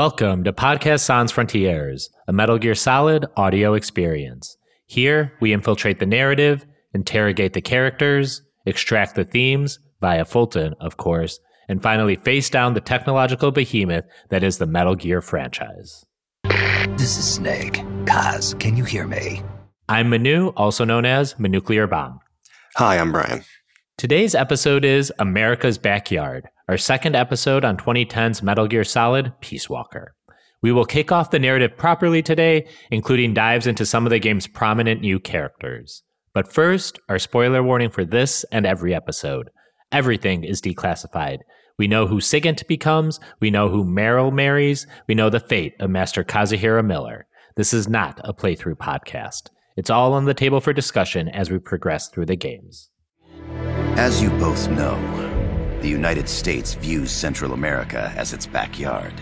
Welcome to Podcast Sans Frontiers, a Metal Gear Solid audio experience. Here, we infiltrate the narrative, interrogate the characters, extract the themes, via Fulton, of course, and finally face down the technological behemoth that is the Metal Gear franchise. This is Snake. Kaz, can you hear me? I'm Manu, also known as Manuclear Bomb. Hi, I'm Brian. Today's episode is America's Backyard, our second episode on 2010's Metal Gear Solid Peace Walker. We will kick off the narrative properly today, including dives into some of the game's prominent new characters. But first, our spoiler warning for this and every episode. Everything is declassified. We know who Sigint becomes, we know who Meryl marries, we know the fate of Master Kazuhira Miller. This is not a playthrough podcast. It's all on the table for discussion as we progress through the games. As you both know, the United States views Central America as its backyard.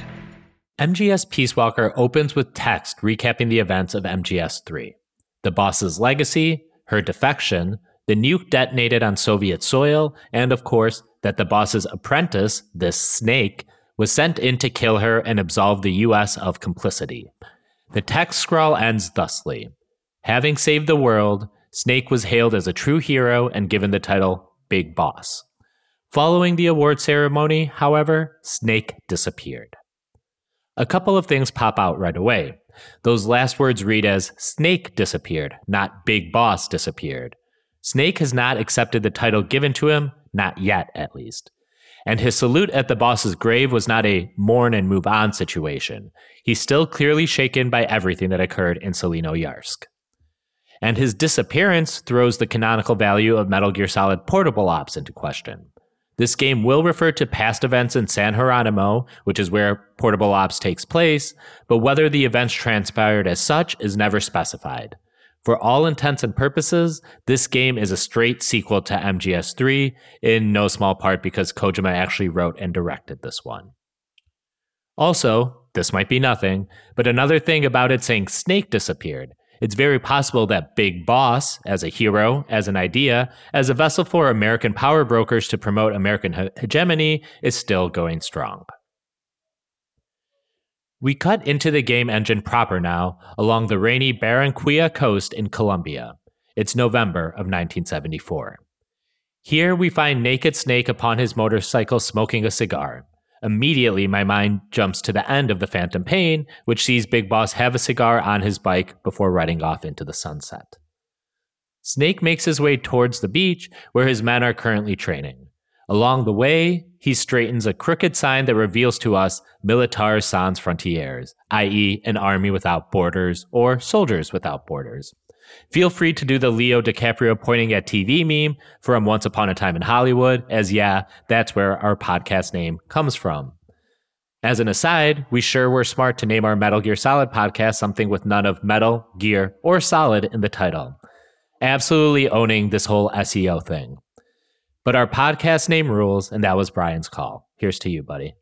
MGS Peace Walker opens with text recapping the events of MGS 3. The boss's legacy, her defection, the nuke detonated on Soviet soil, and of course, that the boss's apprentice, this snake, was sent in to kill her and absolve the US of complicity. The text scrawl ends thusly Having saved the world, Snake was hailed as a true hero and given the title Big Boss. Following the award ceremony, however, Snake disappeared. A couple of things pop out right away. Those last words read as Snake disappeared, not Big Boss disappeared. Snake has not accepted the title given to him, not yet at least. And his salute at the boss's grave was not a mourn and move on situation. He's still clearly shaken by everything that occurred in Tselinoyarsk. and his disappearance throws the canonical value of Metal Gear Solid Portable Ops into question. This game will refer to past events in San Geronimo, which is where Portable Ops takes place, but whether the events transpired as such is never specified. For all intents and purposes, this game is a straight sequel to MGS3, in no small part because Kojima actually wrote and directed this one. Also, this might be nothing, but another thing about it saying Snake disappeared it's very possible that Big Boss, as a hero, as an idea, as a vessel for American power brokers to promote American he- hegemony, is still going strong. We cut into the game engine proper now, along the rainy Barranquilla coast in Colombia. It's November of 1974. Here we find Naked Snake upon his motorcycle smoking a cigar. Immediately, my mind jumps to the end of The Phantom Pain, which sees Big Boss have a cigar on his bike before riding off into the sunset. Snake makes his way towards the beach where his men are currently training. Along the way, he straightens a crooked sign that reveals to us Militaires Sans Frontières, i.e., an army without borders or soldiers without borders. Feel free to do the Leo DiCaprio pointing at TV meme from Once Upon a Time in Hollywood, as yeah, that's where our podcast name comes from. As an aside, we sure were smart to name our Metal Gear Solid podcast something with none of metal, gear, or solid in the title. Absolutely owning this whole SEO thing. But our podcast name rules, and that was Brian's call. Here's to you, buddy.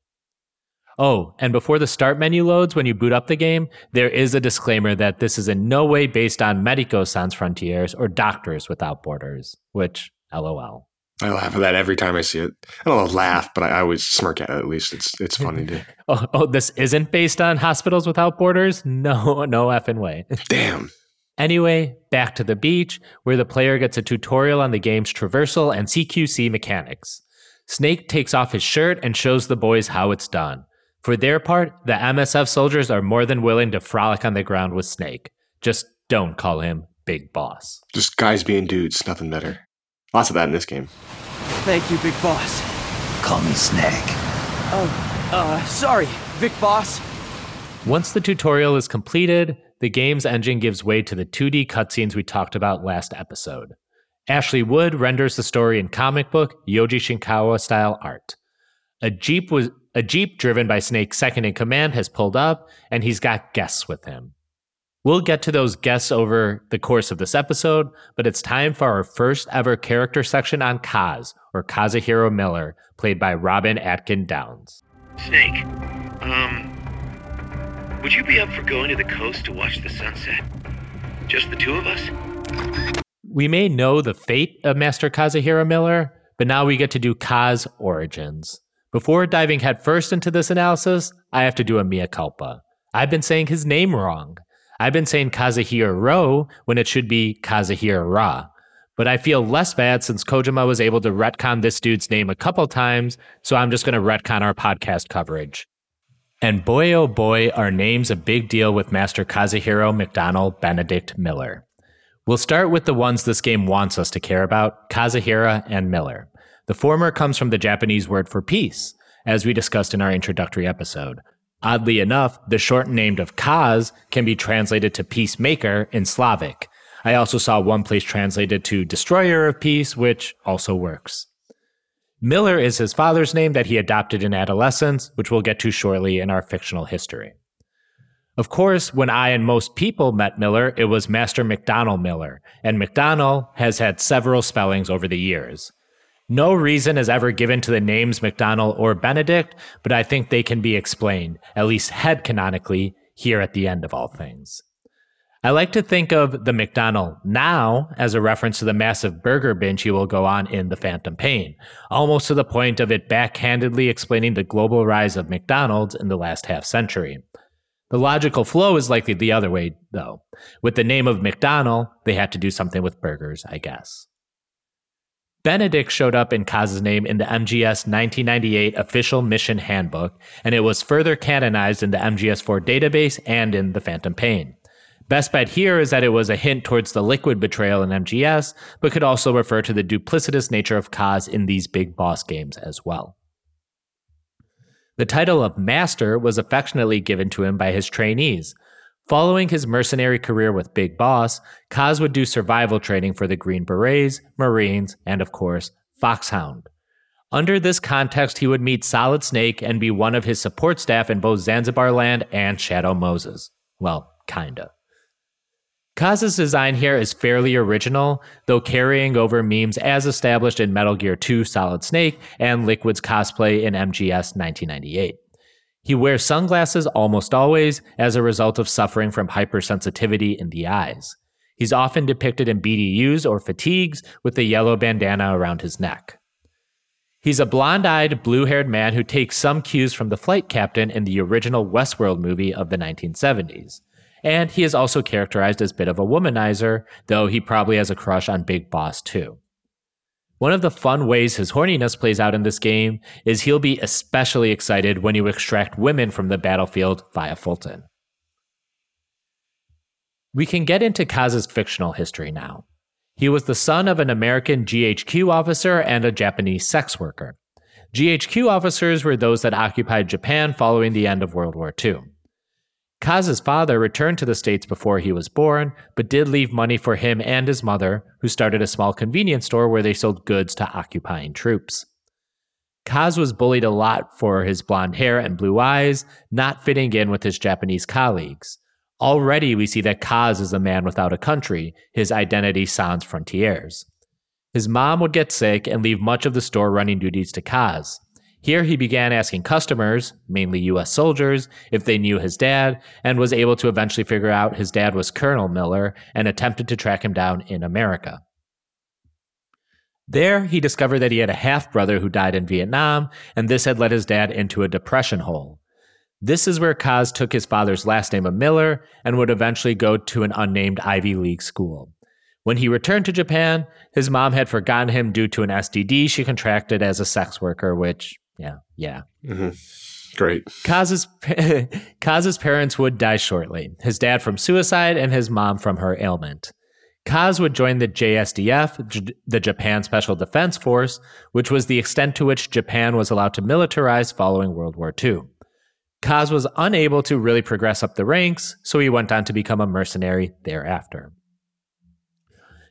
Oh, and before the start menu loads when you boot up the game, there is a disclaimer that this is in no way based on Medicos Sans Frontiers or Doctors Without Borders, which, lol. I laugh at that every time I see it. I don't laugh, but I, I always smirk at it. At least it's it's funny to. oh, oh, this isn't based on Hospitals Without Borders? No, no effing way. Damn. Anyway, back to the beach, where the player gets a tutorial on the game's traversal and CQC mechanics. Snake takes off his shirt and shows the boys how it's done. For their part, the MSF soldiers are more than willing to frolic on the ground with Snake. Just don't call him Big Boss. Just guys being dudes, nothing better. Lots of that in this game. Thank you, Big Boss. Call me Snake. Oh, uh, sorry, Vic Boss. Once the tutorial is completed, the game's engine gives way to the 2D cutscenes we talked about last episode. Ashley Wood renders the story in comic book Yoji Shinkawa style art. A jeep was a Jeep driven by Snake's second in command has pulled up, and he's got guests with him. We'll get to those guests over the course of this episode, but it's time for our first ever character section on Kaz, or Kazuhira Miller, played by Robin Atkin Downes. Snake, um, would you be up for going to the coast to watch the sunset? Just the two of us? We may know the fate of Master Kazuhira Miller, but now we get to do Kaz origins. Before diving headfirst into this analysis, I have to do a mea culpa. I've been saying his name wrong. I've been saying Kazuhiro when it should be Kazuhira. But I feel less bad since Kojima was able to retcon this dude's name a couple times, so I'm just going to retcon our podcast coverage. And boy, oh boy, are names a big deal with Master Kazuhiro McDonald Benedict Miller. We'll start with the ones this game wants us to care about Kazuhira and Miller. The former comes from the Japanese word for peace, as we discussed in our introductory episode. Oddly enough, the short name of Kaz can be translated to peacemaker in Slavic. I also saw one place translated to destroyer of peace, which also works. Miller is his father's name that he adopted in adolescence, which we'll get to shortly in our fictional history. Of course, when I and most people met Miller, it was Master McDonald Miller, and McDonald has had several spellings over the years. No reason is ever given to the names McDonald or Benedict, but I think they can be explained, at least head canonically, here at the end of all things. I like to think of the McDonald now as a reference to the massive burger binge he will go on in The Phantom Pain, almost to the point of it backhandedly explaining the global rise of McDonald's in the last half century. The logical flow is likely the other way, though. With the name of McDonald, they had to do something with burgers, I guess. Benedict showed up in Kaz's name in the MGS 1998 official mission handbook, and it was further canonized in the MGS4 database and in The Phantom Pain. Best bet here is that it was a hint towards the liquid betrayal in MGS, but could also refer to the duplicitous nature of Kaz in these big boss games as well. The title of Master was affectionately given to him by his trainees. Following his mercenary career with Big Boss, Kaz would do survival training for the Green Berets, Marines, and of course, Foxhound. Under this context, he would meet Solid Snake and be one of his support staff in both Zanzibar Land and Shadow Moses. Well, kinda. Kaz's design here is fairly original, though carrying over memes as established in Metal Gear 2 Solid Snake and Liquid's cosplay in MGS 1998. He wears sunglasses almost always as a result of suffering from hypersensitivity in the eyes. He's often depicted in BDUs or fatigues with a yellow bandana around his neck. He's a blonde eyed, blue haired man who takes some cues from the flight captain in the original Westworld movie of the 1970s and he is also characterized as a bit of a womanizer, though he probably has a crush on Big Boss too. One of the fun ways his horniness plays out in this game is he'll be especially excited when you extract women from the battlefield via Fulton. We can get into Kaz's fictional history now. He was the son of an American GHQ officer and a Japanese sex worker. GHQ officers were those that occupied Japan following the end of World War II. Kaz's father returned to the States before he was born, but did leave money for him and his mother, who started a small convenience store where they sold goods to occupying troops. Kaz was bullied a lot for his blonde hair and blue eyes, not fitting in with his Japanese colleagues. Already, we see that Kaz is a man without a country, his identity sans frontières. His mom would get sick and leave much of the store running duties to Kaz. Here he began asking customers, mainly US soldiers, if they knew his dad, and was able to eventually figure out his dad was Colonel Miller and attempted to track him down in America. There, he discovered that he had a half brother who died in Vietnam, and this had led his dad into a depression hole. This is where Kaz took his father's last name of Miller and would eventually go to an unnamed Ivy League school. When he returned to Japan, his mom had forgotten him due to an STD she contracted as a sex worker, which yeah, yeah. Mm-hmm. Great. Kaz's, Kaz's parents would die shortly his dad from suicide and his mom from her ailment. Kaz would join the JSDF, the Japan Special Defense Force, which was the extent to which Japan was allowed to militarize following World War II. Kaz was unable to really progress up the ranks, so he went on to become a mercenary thereafter.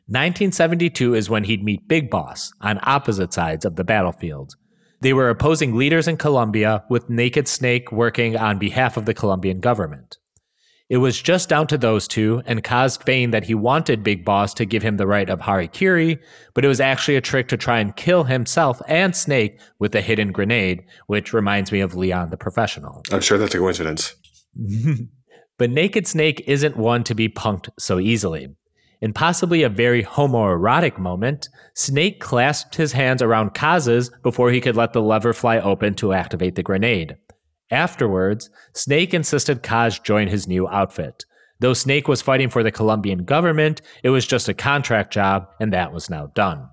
1972 is when he'd meet Big Boss on opposite sides of the battlefield. They were opposing leaders in Colombia, with Naked Snake working on behalf of the Colombian government. It was just down to those two, and Kaz feigned that he wanted Big Boss to give him the right of Harikiri, but it was actually a trick to try and kill himself and Snake with a hidden grenade, which reminds me of Leon the Professional. I'm sure that's a coincidence. but Naked Snake isn't one to be punked so easily. In possibly a very homoerotic moment, Snake clasped his hands around Kaz's before he could let the lever fly open to activate the grenade. Afterwards, Snake insisted Kaz join his new outfit. Though Snake was fighting for the Colombian government, it was just a contract job, and that was now done.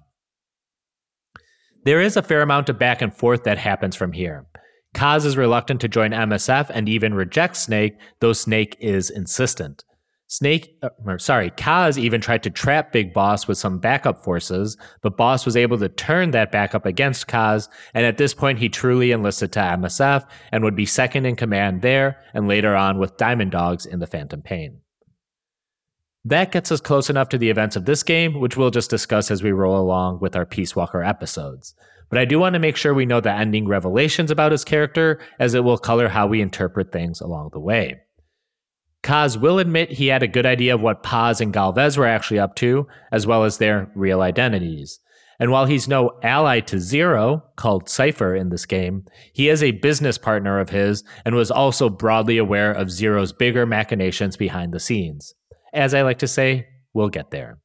There is a fair amount of back and forth that happens from here. Kaz is reluctant to join MSF and even rejects Snake, though Snake is insistent. Snake, uh, or sorry, Kaz even tried to trap Big Boss with some backup forces, but Boss was able to turn that backup against Kaz, and at this point he truly enlisted to MSF and would be second in command there, and later on with Diamond Dogs in the Phantom Pain. That gets us close enough to the events of this game, which we'll just discuss as we roll along with our Peace Walker episodes. But I do want to make sure we know the ending revelations about his character, as it will color how we interpret things along the way. Kaz will admit he had a good idea of what Paz and Galvez were actually up to, as well as their real identities. And while he's no ally to Zero, called Cypher in this game, he is a business partner of his and was also broadly aware of Zero's bigger machinations behind the scenes. As I like to say, we'll get there.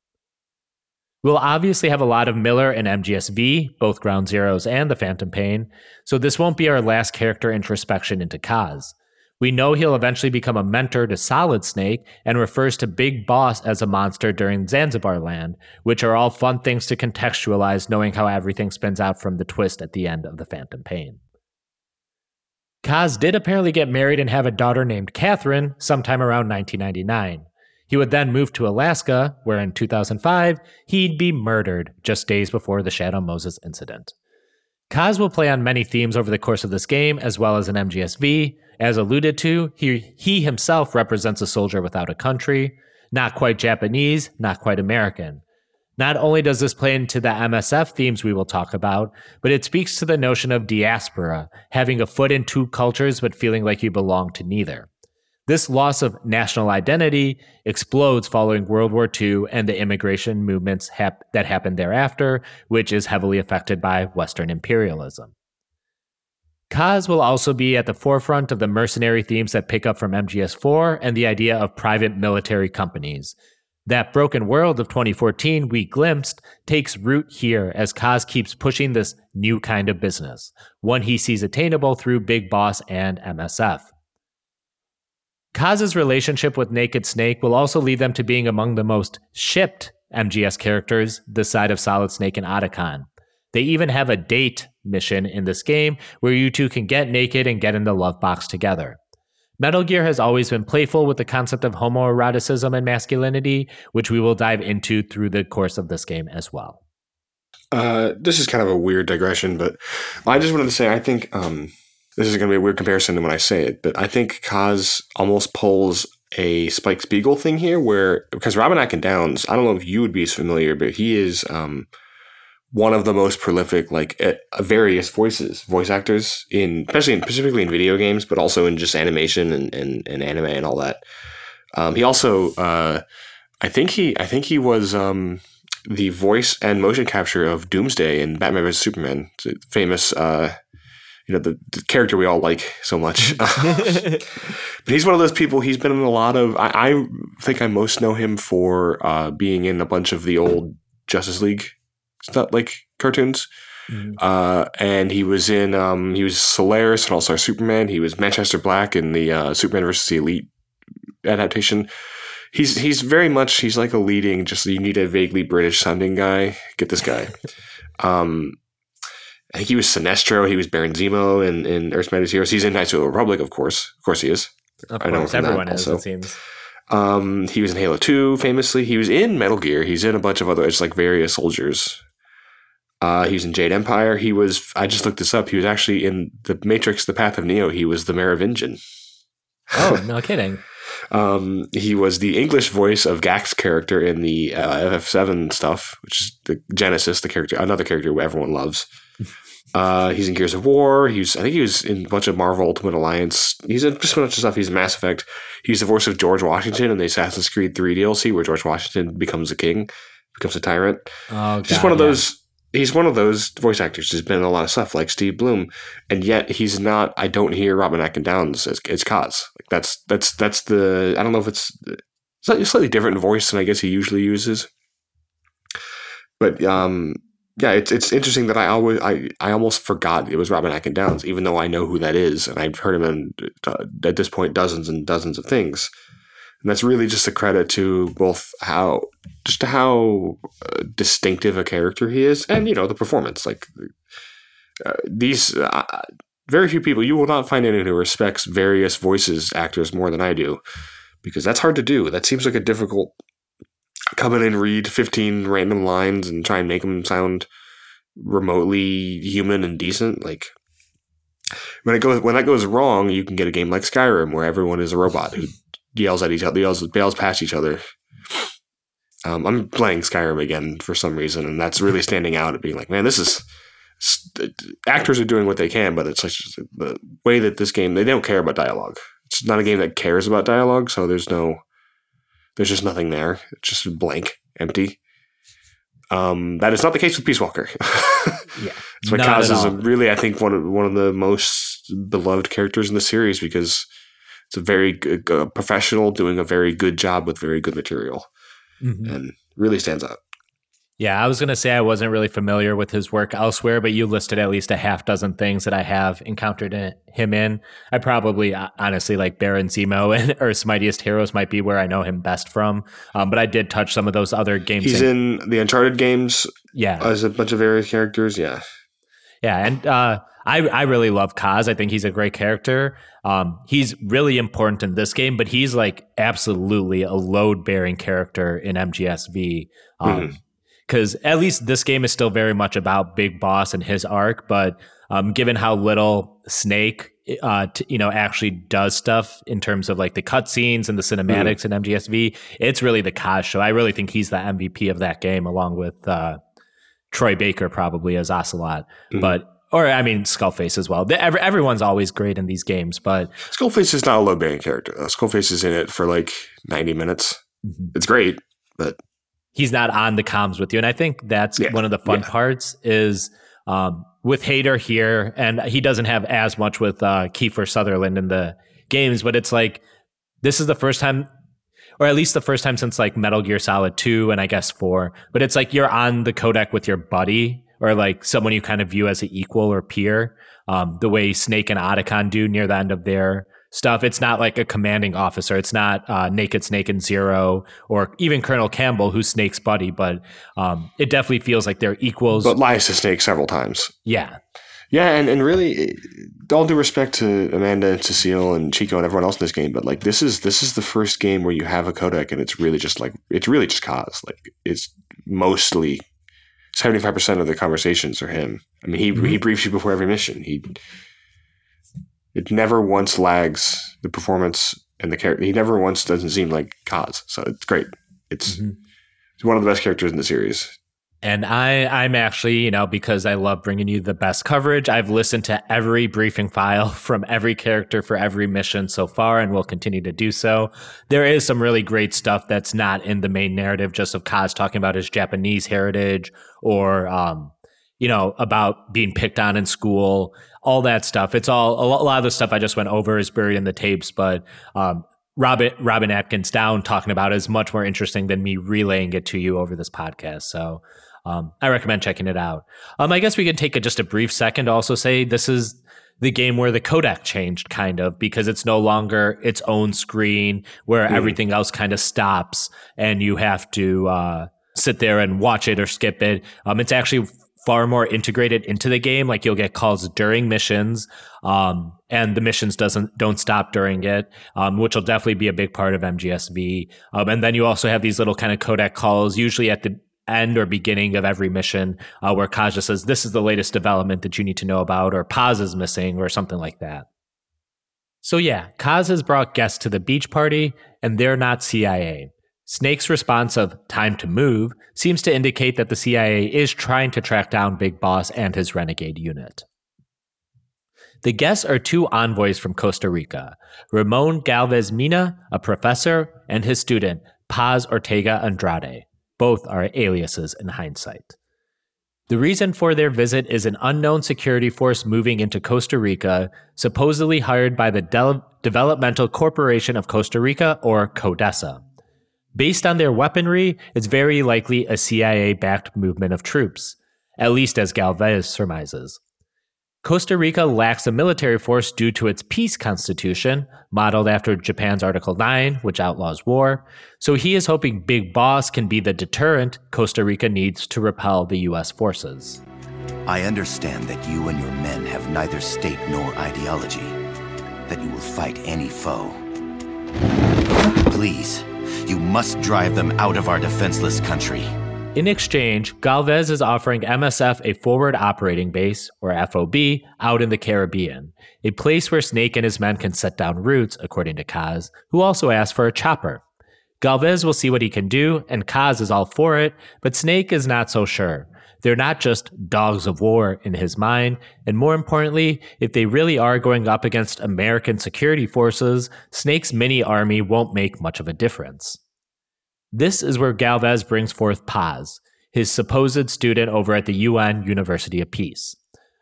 We'll obviously have a lot of Miller and MGSV, both Ground Zeroes and the Phantom Pain, so this won't be our last character introspection into Kaz. We know he'll eventually become a mentor to Solid Snake and refers to Big Boss as a monster during Zanzibar Land, which are all fun things to contextualize knowing how everything spins out from the twist at the end of The Phantom Pain. Kaz did apparently get married and have a daughter named Catherine sometime around 1999. He would then move to Alaska, where in 2005, he'd be murdered just days before the Shadow Moses incident. Kaz will play on many themes over the course of this game, as well as an MGSV. As alluded to, he, he himself represents a soldier without a country, not quite Japanese, not quite American. Not only does this play into the MSF themes we will talk about, but it speaks to the notion of diaspora, having a foot in two cultures but feeling like you belong to neither. This loss of national identity explodes following World War II and the immigration movements hap- that happened thereafter, which is heavily affected by Western imperialism. Kaz will also be at the forefront of the mercenary themes that pick up from MGS4 and the idea of private military companies. That broken world of 2014 we glimpsed takes root here as Kaz keeps pushing this new kind of business, one he sees attainable through Big Boss and MSF. Kaz's relationship with Naked Snake will also lead them to being among the most shipped MGS characters this side of Solid Snake and Otacon. They even have a date mission in this game where you two can get naked and get in the love box together. Metal Gear has always been playful with the concept of homoeroticism and masculinity, which we will dive into through the course of this game as well. Uh, this is kind of a weird digression, but I just wanted to say I think um, this is going to be a weird comparison to when I say it, but I think Kaz almost pulls a Spike Spiegel thing here, where because Robin Atkin Downes, I don't know if you would be as familiar, but he is um, one of the most prolific, like uh, various voices, voice actors in, especially in, specifically in video games, but also in just animation and, and, and anime and all that. Um, he also, uh, I think he, I think he was um, the voice and motion capture of Doomsday in Batman vs Superman, famous. Uh, you know the, the, character we all like so much. but he's one of those people. He's been in a lot of. I, I think I most know him for uh, being in a bunch of the old Justice League stuff, like cartoons. Mm-hmm. Uh, and he was in. Um, he was Solaris and also Superman. He was Manchester Black in the uh, Superman versus the Elite adaptation. He's he's very much he's like a leading. Just you need a vaguely British sounding guy. Get this guy. Um, I think he was Sinestro. He was Baron Zemo in, in Earth's Mightiest Heroes. He's in Knights of the Republic, of course. Of course he is. Of I course, everyone is, also. it seems. Um, he was in Halo 2, famously. He was in Metal Gear. He's in a bunch of other, it's like various soldiers. Uh, he was in Jade Empire. He was, I just looked this up. He was actually in The Matrix, The Path of Neo. He was the Merovingian. Oh, no kidding. Um, he was the English voice of Gackt's character in the uh, FF7 stuff, which is the Genesis, the character, another character everyone loves. Uh, he's in Gears of War. He's I think he was in a bunch of Marvel Ultimate Alliance. He's in just a bunch of stuff. He's in Mass Effect. He's the voice of George Washington in the Assassin's Creed 3 DLC, where George Washington becomes a king, becomes a tyrant. Oh, just one of yeah. those. He's one of those voice actors who's been in a lot of stuff, like Steve Blum, and yet he's not. I don't hear Robin Atkin Downes as, as Kaz. Like that's that's that's the. I don't know if it's it's a slightly different voice than I guess he usually uses. But um, yeah, it's it's interesting that I always I, I almost forgot it was Robin Atkin Downes, even though I know who that is, and I've heard him in uh, at this point dozens and dozens of things. And that's really just a credit to both how just how uh, distinctive a character he is, and you know the performance. Like uh, these, uh, very few people you will not find anyone who respects various voices actors more than I do, because that's hard to do. That seems like a difficult come in and read 15 random lines and try and make them sound remotely human and decent like when it goes when that goes wrong you can get a game like skyrim where everyone is a robot who yells at each other yells yells past each other um, i'm playing skyrim again for some reason and that's really standing out at being like man this is actors are doing what they can but it's like the way that this game they don't care about dialogue it's not a game that cares about dialogue so there's no there's just nothing there. It's just blank, empty. Um, that is not the case with Peace Walker. yeah, it's what causes really, I think, one of one of the most beloved characters in the series because it's a very good, uh, professional doing a very good job with very good material, mm-hmm. and really stands out. Yeah, I was going to say I wasn't really familiar with his work elsewhere, but you listed at least a half dozen things that I have encountered in, him in. I probably, honestly, like Baron Zemo and Earth's Mightiest Heroes might be where I know him best from. Um, but I did touch some of those other games. He's in, in the Uncharted games. Yeah. As a bunch of various characters. Yeah. Yeah. And uh, I, I really love Kaz. I think he's a great character. Um, he's really important in this game, but he's like absolutely a load bearing character in MGSV. Um, mm-hmm because at least this game is still very much about Big Boss and his arc. But um, given how little Snake, uh, t- you know, actually does stuff in terms of like the cutscenes and the cinematics mm. in MGSV, it's really the Kaz show. I really think he's the MVP of that game, along with uh, Troy Baker probably as Ocelot. Mm. But or I mean Skullface as well. Every, everyone's always great in these games, but Skullface is not a low bearing character. Skullface is in it for like ninety minutes. Mm-hmm. It's great, but he's not on the comms with you. And I think that's yeah. one of the fun yeah. parts is um, with Hayter here, and he doesn't have as much with uh, Kiefer Sutherland in the games, but it's like this is the first time, or at least the first time since like Metal Gear Solid 2 and I guess 4, but it's like you're on the codec with your buddy or like someone you kind of view as an equal or peer, um, the way Snake and Otacon do near the end of their stuff. It's not like a commanding officer. It's not uh, Naked Snake and Zero or even Colonel Campbell, who's Snake's buddy, but um, it definitely feels like they're equals. But lies to Snake several times. Yeah. Yeah, and, and really, all due respect to Amanda and Cecile and Chico and everyone else in this game, but like this is this is the first game where you have a codec and it's really just like it's really just Kaz Like it's mostly seventy five percent of the conversations are him. I mean, he mm-hmm. he briefs you before every mission. He it never once lags the performance and the character. He never once doesn't seem like Kaz. So it's great. It's, mm-hmm. it's one of the best characters in the series. And I, I'm actually, you know, because I love bringing you the best coverage, I've listened to every briefing file from every character for every mission so far and will continue to do so. There is some really great stuff that's not in the main narrative, just of Kaz talking about his Japanese heritage or, um, you know, about being picked on in school all that stuff. It's all a lot of the stuff I just went over is buried in the tapes, but um, Robin Robin Atkins Down talking about is much more interesting than me relaying it to you over this podcast. So um, I recommend checking it out. Um, I guess we can take a, just a brief second to also say this is the game where the codec changed kind of because it's no longer its own screen where mm. everything else kind of stops and you have to uh, sit there and watch it or skip it. Um, it's actually far more integrated into the game. Like you'll get calls during missions, um, and the missions doesn't don't stop during it, um, which will definitely be a big part of MGSV. Um, and then you also have these little kind of codec calls, usually at the end or beginning of every mission, uh, where Kaja says, "This is the latest development that you need to know about," or "Paz is missing," or something like that. So yeah, Kaz has brought guests to the beach party, and they're not CIA. Snake's response of time to move seems to indicate that the CIA is trying to track down Big Boss and his renegade unit. The guests are two envoys from Costa Rica Ramon Galvez Mina, a professor, and his student, Paz Ortega Andrade. Both are aliases in hindsight. The reason for their visit is an unknown security force moving into Costa Rica, supposedly hired by the De- Developmental Corporation of Costa Rica, or CODESA. Based on their weaponry, it's very likely a CIA backed movement of troops, at least as Galvez surmises. Costa Rica lacks a military force due to its peace constitution, modeled after Japan's Article 9, which outlaws war, so he is hoping Big Boss can be the deterrent Costa Rica needs to repel the US forces. I understand that you and your men have neither state nor ideology, that you will fight any foe. Please, you must drive them out of our defenseless country. In exchange, Galvez is offering MSF a forward operating base, or FOB, out in the Caribbean, a place where Snake and his men can set down roots, according to Kaz, who also asked for a chopper. Galvez will see what he can do, and Kaz is all for it, but Snake is not so sure. They're not just dogs of war in his mind, and more importantly, if they really are going up against American security forces, Snake's mini army won't make much of a difference. This is where Galvez brings forth Paz, his supposed student over at the UN University of Peace.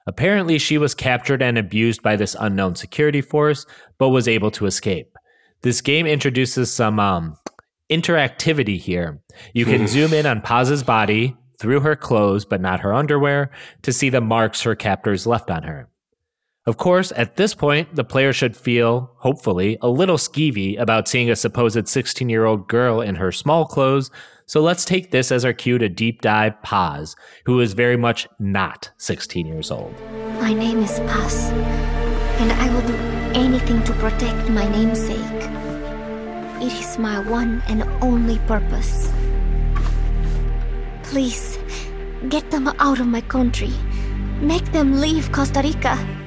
Apparently, she was captured and abused by this unknown security force, but was able to escape. This game introduces some um, interactivity here. You can zoom in on Paz's body through her clothes, but not her underwear, to see the marks her captors left on her. Of course, at this point, the player should feel, hopefully, a little skeevy about seeing a supposed 16 year old girl in her small clothes, so let's take this as our cue to deep dive Paz, who is very much not 16 years old. My name is Paz, and I will do anything to protect my namesake. It is my one and only purpose. Please, get them out of my country. Make them leave Costa Rica.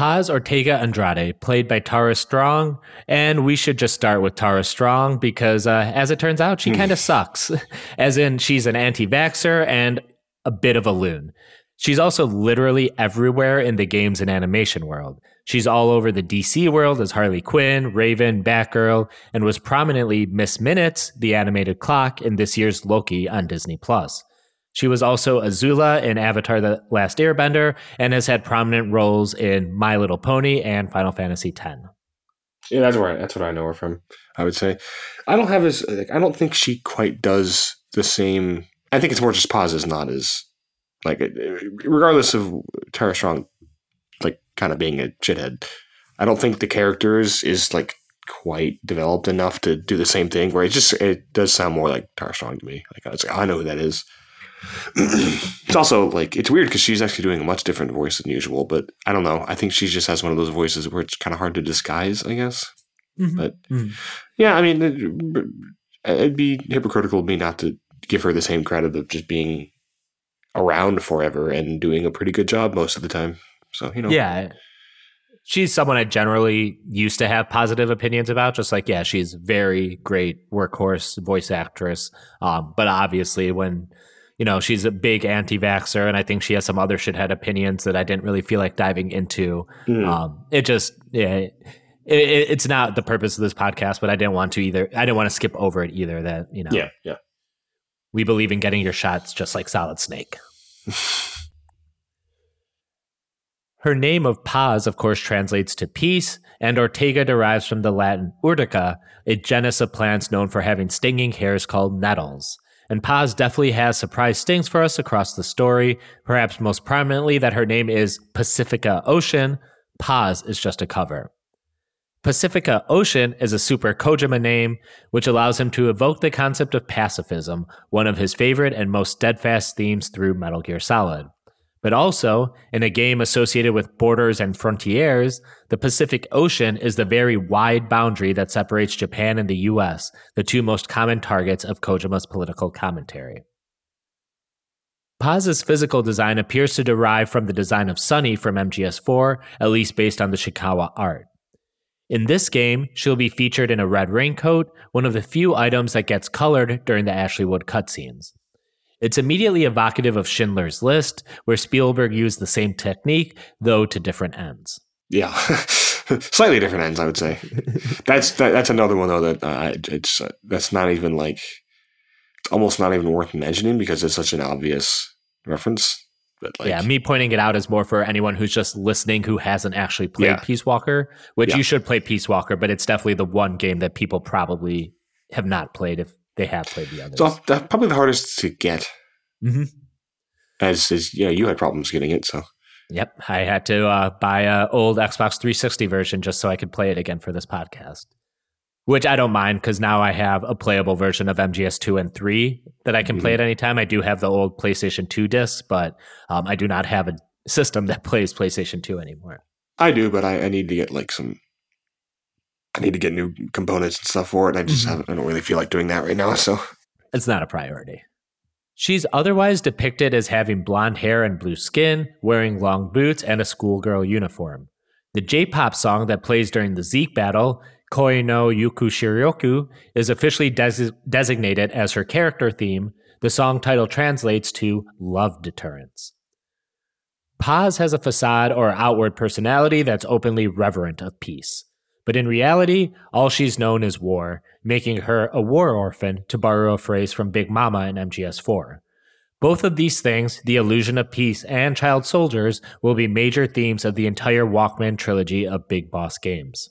Paz Ortega Andrade, played by Tara Strong, and we should just start with Tara Strong because, uh, as it turns out, she kind of sucks. As in, she's an anti vaxxer and a bit of a loon. She's also literally everywhere in the games and animation world. She's all over the DC world as Harley Quinn, Raven, Batgirl, and was prominently Miss Minutes, the animated clock, in this year's Loki on Disney Plus. She was also Azula in Avatar The Last Airbender and has had prominent roles in My Little Pony and Final Fantasy X. Yeah, that's where I, that's what I know her from. I would say, I don't have as like I don't think she quite does the same. I think it's more just Paz is not as like regardless of Tara Strong, like kind of being a shithead. I don't think the characters is like quite developed enough to do the same thing. Where it just it does sound more like Tara Strong to me. Like I, like, I know who that is. It's also like it's weird because she's actually doing a much different voice than usual. But I don't know. I think she just has one of those voices where it's kind of hard to disguise. I guess. Mm-hmm. But yeah, I mean, it, it'd be hypocritical of me not to give her the same credit of just being around forever and doing a pretty good job most of the time. So you know, Yeah. She's someone I generally used to have positive opinions about. Just like, yeah, she's very great workhorse voice actress. Um, but obviously, when you know she's a big anti-vaxxer, and I think she has some other shithead opinions that I didn't really feel like diving into. Mm. Um, it just, yeah, it, it, it's not the purpose of this podcast. But I didn't want to either. I didn't want to skip over it either. That you know, yeah, yeah. we believe in getting your shots just like Solid Snake. Her name of Paz, of course, translates to peace, and Ortega derives from the Latin urtica, a genus of plants known for having stinging hairs called nettles. And Paz definitely has surprise stings for us across the story, perhaps most prominently that her name is Pacifica Ocean. Paz is just a cover. Pacifica Ocean is a super Kojima name, which allows him to evoke the concept of pacifism, one of his favorite and most steadfast themes through Metal Gear Solid. But also, in a game associated with borders and frontiers, the Pacific Ocean is the very wide boundary that separates Japan and the US, the two most common targets of Kojima's political commentary. Paz's physical design appears to derive from the design of Sunny from MGS4, at least based on the Shinkawa art. In this game, she'll be featured in a red raincoat, one of the few items that gets colored during the Ashley Wood cutscenes. It's immediately evocative of Schindler's List, where Spielberg used the same technique, though to different ends. Yeah, slightly different ends, I would say. that's that, that's another one though that uh, it's uh, that's not even like almost not even worth mentioning because it's such an obvious reference. But like, yeah, me pointing it out is more for anyone who's just listening who hasn't actually played Yeah. Peace Walker, which Yeah. you should play Peace Walker, but it's definitely the one game that people probably have not played if they have played the others. So that's probably the hardest to get. hmm As is, yeah, you had problems getting it, so Yep, I had to uh, buy a old Xbox 360 version just so I could play it again for this podcast. Which I don't mind because now I have a playable version of MGS 2 and 3 that I can play at any time. I do have the old PlayStation 2 discs, but um, I do not have a system that plays PlayStation 2 anymore. I do, but I, I need to get like some. I need to get new components and stuff for it. And I just Mhm. haven't. I don't really feel like doing that right now. So It's not a priority. She's otherwise depicted as having blonde hair and blue skin, wearing long boots, and a schoolgirl uniform. The J pop song that plays during the Zeke battle, Koi no Yokushiryoku, is officially des- designated as her character theme. The song title translates to Love Deterrence. Paz has a facade or outward personality that's openly reverent of peace. But in reality, all she's known is war, making her a war orphan, to borrow a phrase from Big Mama in MGS4. Both of these things, the illusion of peace and child soldiers, will be major themes of the entire Walkman trilogy of Big Boss games.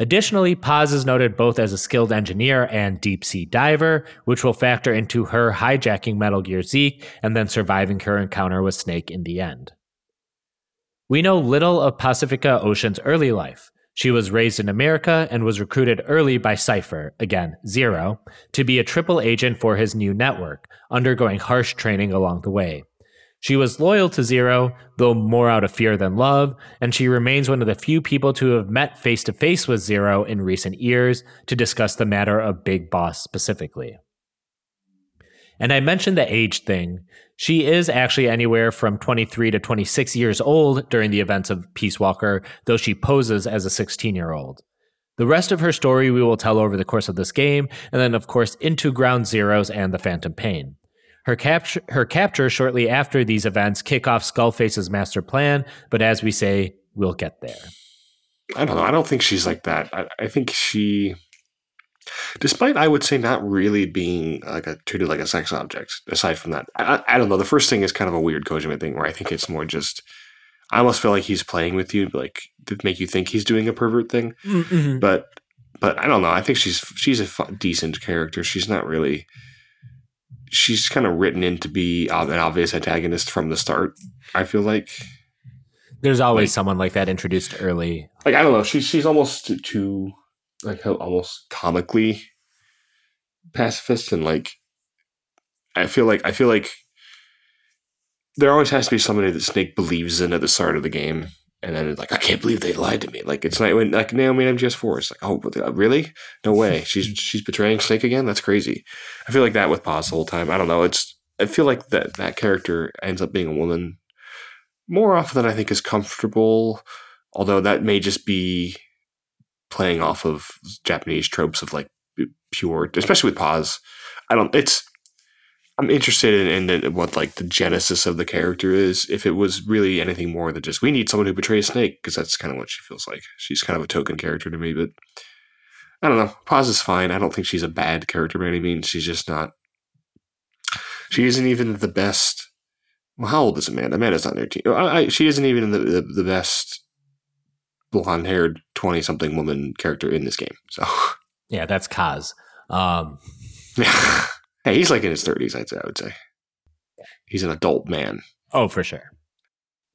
Additionally, Paz is noted both as a skilled engineer and deep sea diver, which will factor into her hijacking Metal Gear Zeke and then surviving her encounter with Snake in the end. We know little of Pacifica Ocean's early life. She was raised in America and was recruited early by Cypher, again, Zero, to be a triple agent for his new network, undergoing harsh training along the way. She was loyal to Zero, though more out of fear than love, and she remains one of the few people to have met face to face with Zero in recent years to discuss the matter of Big Boss specifically. And I mentioned the age thing. She is actually anywhere from 23 to 26 years old during the events of Peace Walker, though she poses as a 16 year old. The rest of her story we will tell over the course of this game, and then, of course, into Ground Zeroes and the Phantom Pain. Her capture, her capture shortly after these events kick off Skullface's master plan, but as we say, we'll get there. I don't know. I don't think she's like that. I, I think she, despite I would say not really being like a treated like a sex object. Aside from that, I, I, don't know. The first thing is kind of a weird Kojima thing where I think it's more just. I almost feel like he's playing with you, like to make you think he's doing a pervert thing. Mm, mm-hmm. But but I don't know. I think she's she's a decent character. She's not really. She's kind of written in to be an obvious antagonist from the start. I feel like. There's always Like- someone like that introduced early. like I don't know. She's she's almost too like how- almost comically pacifist and like I feel like I feel like there always has to be somebody that Snake believes in at the start of the game, and then it's like I can't believe they lied to me. Like it's not when like Naomi in MGS4. It's like oh really? No way. She's she's betraying Snake again. That's crazy. I feel like that with Paz the whole time. I don't know. It's I feel like that that character ends up being a woman more often than I think is comfortable although that may just be playing off of Japanese tropes of like pure, especially with Paz. I don't. It's. I'm interested in, in what like the genesis of the character is. If it was really anything more than just we need someone who betrays Snake, because that's kind of what she feels like. She's kind of a token character to me, but I don't know. Paz is fine. I don't think she's a bad character by any means. She's just not. She isn't even the best. Well, how old is Amanda? Amanda's not 13. I, I, she isn't even the, the, the best blonde haired 20 something woman character in this game. So, Yeah, that's Kaz. Um, yeah. hey, he's like in his 30s, I'd say. I would say. He's an adult man. Oh, for sure.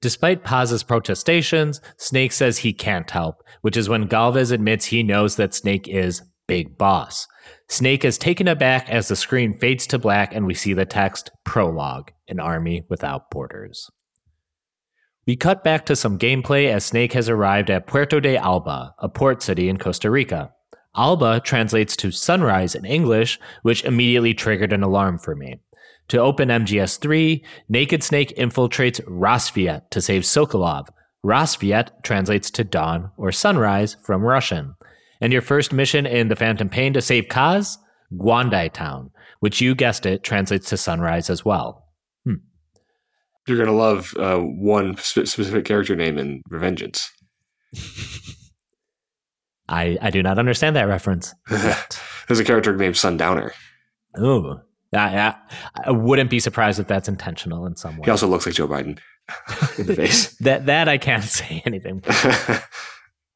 Despite Paz's protestations, Snake says he can't help, which is when Galvez admits he knows that Snake is Big Boss. Snake is taken aback as the screen fades to black and we see the text Prologue An Army Without Borders. We cut back to some gameplay as Snake has arrived at Puerto de Alba, a port city in Costa Rica. Alba translates to sunrise in English, which immediately triggered an alarm for me. To open MGS 3, Naked Snake infiltrates Rassvet to save Sokolov. Rassvet translates to dawn or sunrise from Russian. And your first mission in The Phantom Pain to save Kaz? Guandai Town, which you guessed it translates to sunrise as well. You're going to love uh, one spe- specific character name in Revengeance. I, I do not understand that reference. There's a character named Sundowner. Ooh. I, I, I wouldn't be surprised if that's intentional in some way. He also looks like Joe Biden in the face. that that I can't say anything.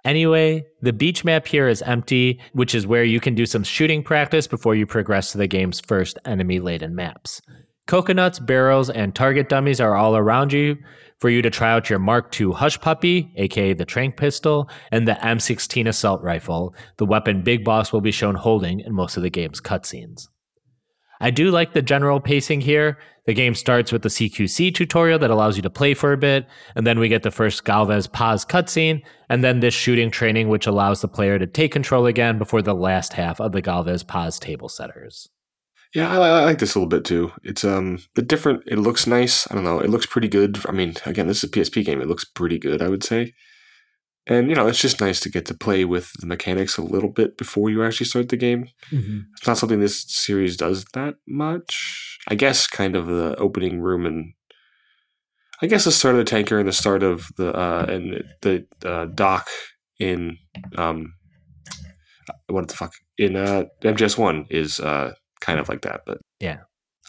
Anyway, the beach map here is empty, which is where you can do some shooting practice before you progress to the game's first enemy laden maps. Coconuts, barrels, and target dummies are all around you for you to try out your Mark II Hush Puppy, aka the Trank Pistol, and the M16 Assault Rifle, the weapon Big Boss will be shown holding in most of the game's cutscenes. I do like the general pacing here. The game starts with the CQC tutorial that allows you to play for a bit, and then we get the first Galvez Paz cutscene, and then this shooting training, which allows the player to take control again before the last half of the Galvez Paz table setters. Yeah, I, I, like this a little bit too. It's um, the different. It looks nice. I don't know. It looks pretty good. I mean, again, this is a PSP game. It looks pretty good. I would say. And you know, it's just nice to get to play with the mechanics a little bit before you actually start the game. Mm-hmm. It's not something this series does that much. I guess kind of the opening room and I guess the start of the tanker and the start of the uh, and the uh, dock in um what the fuck in uh MGS one is uh kind of like that, but yeah,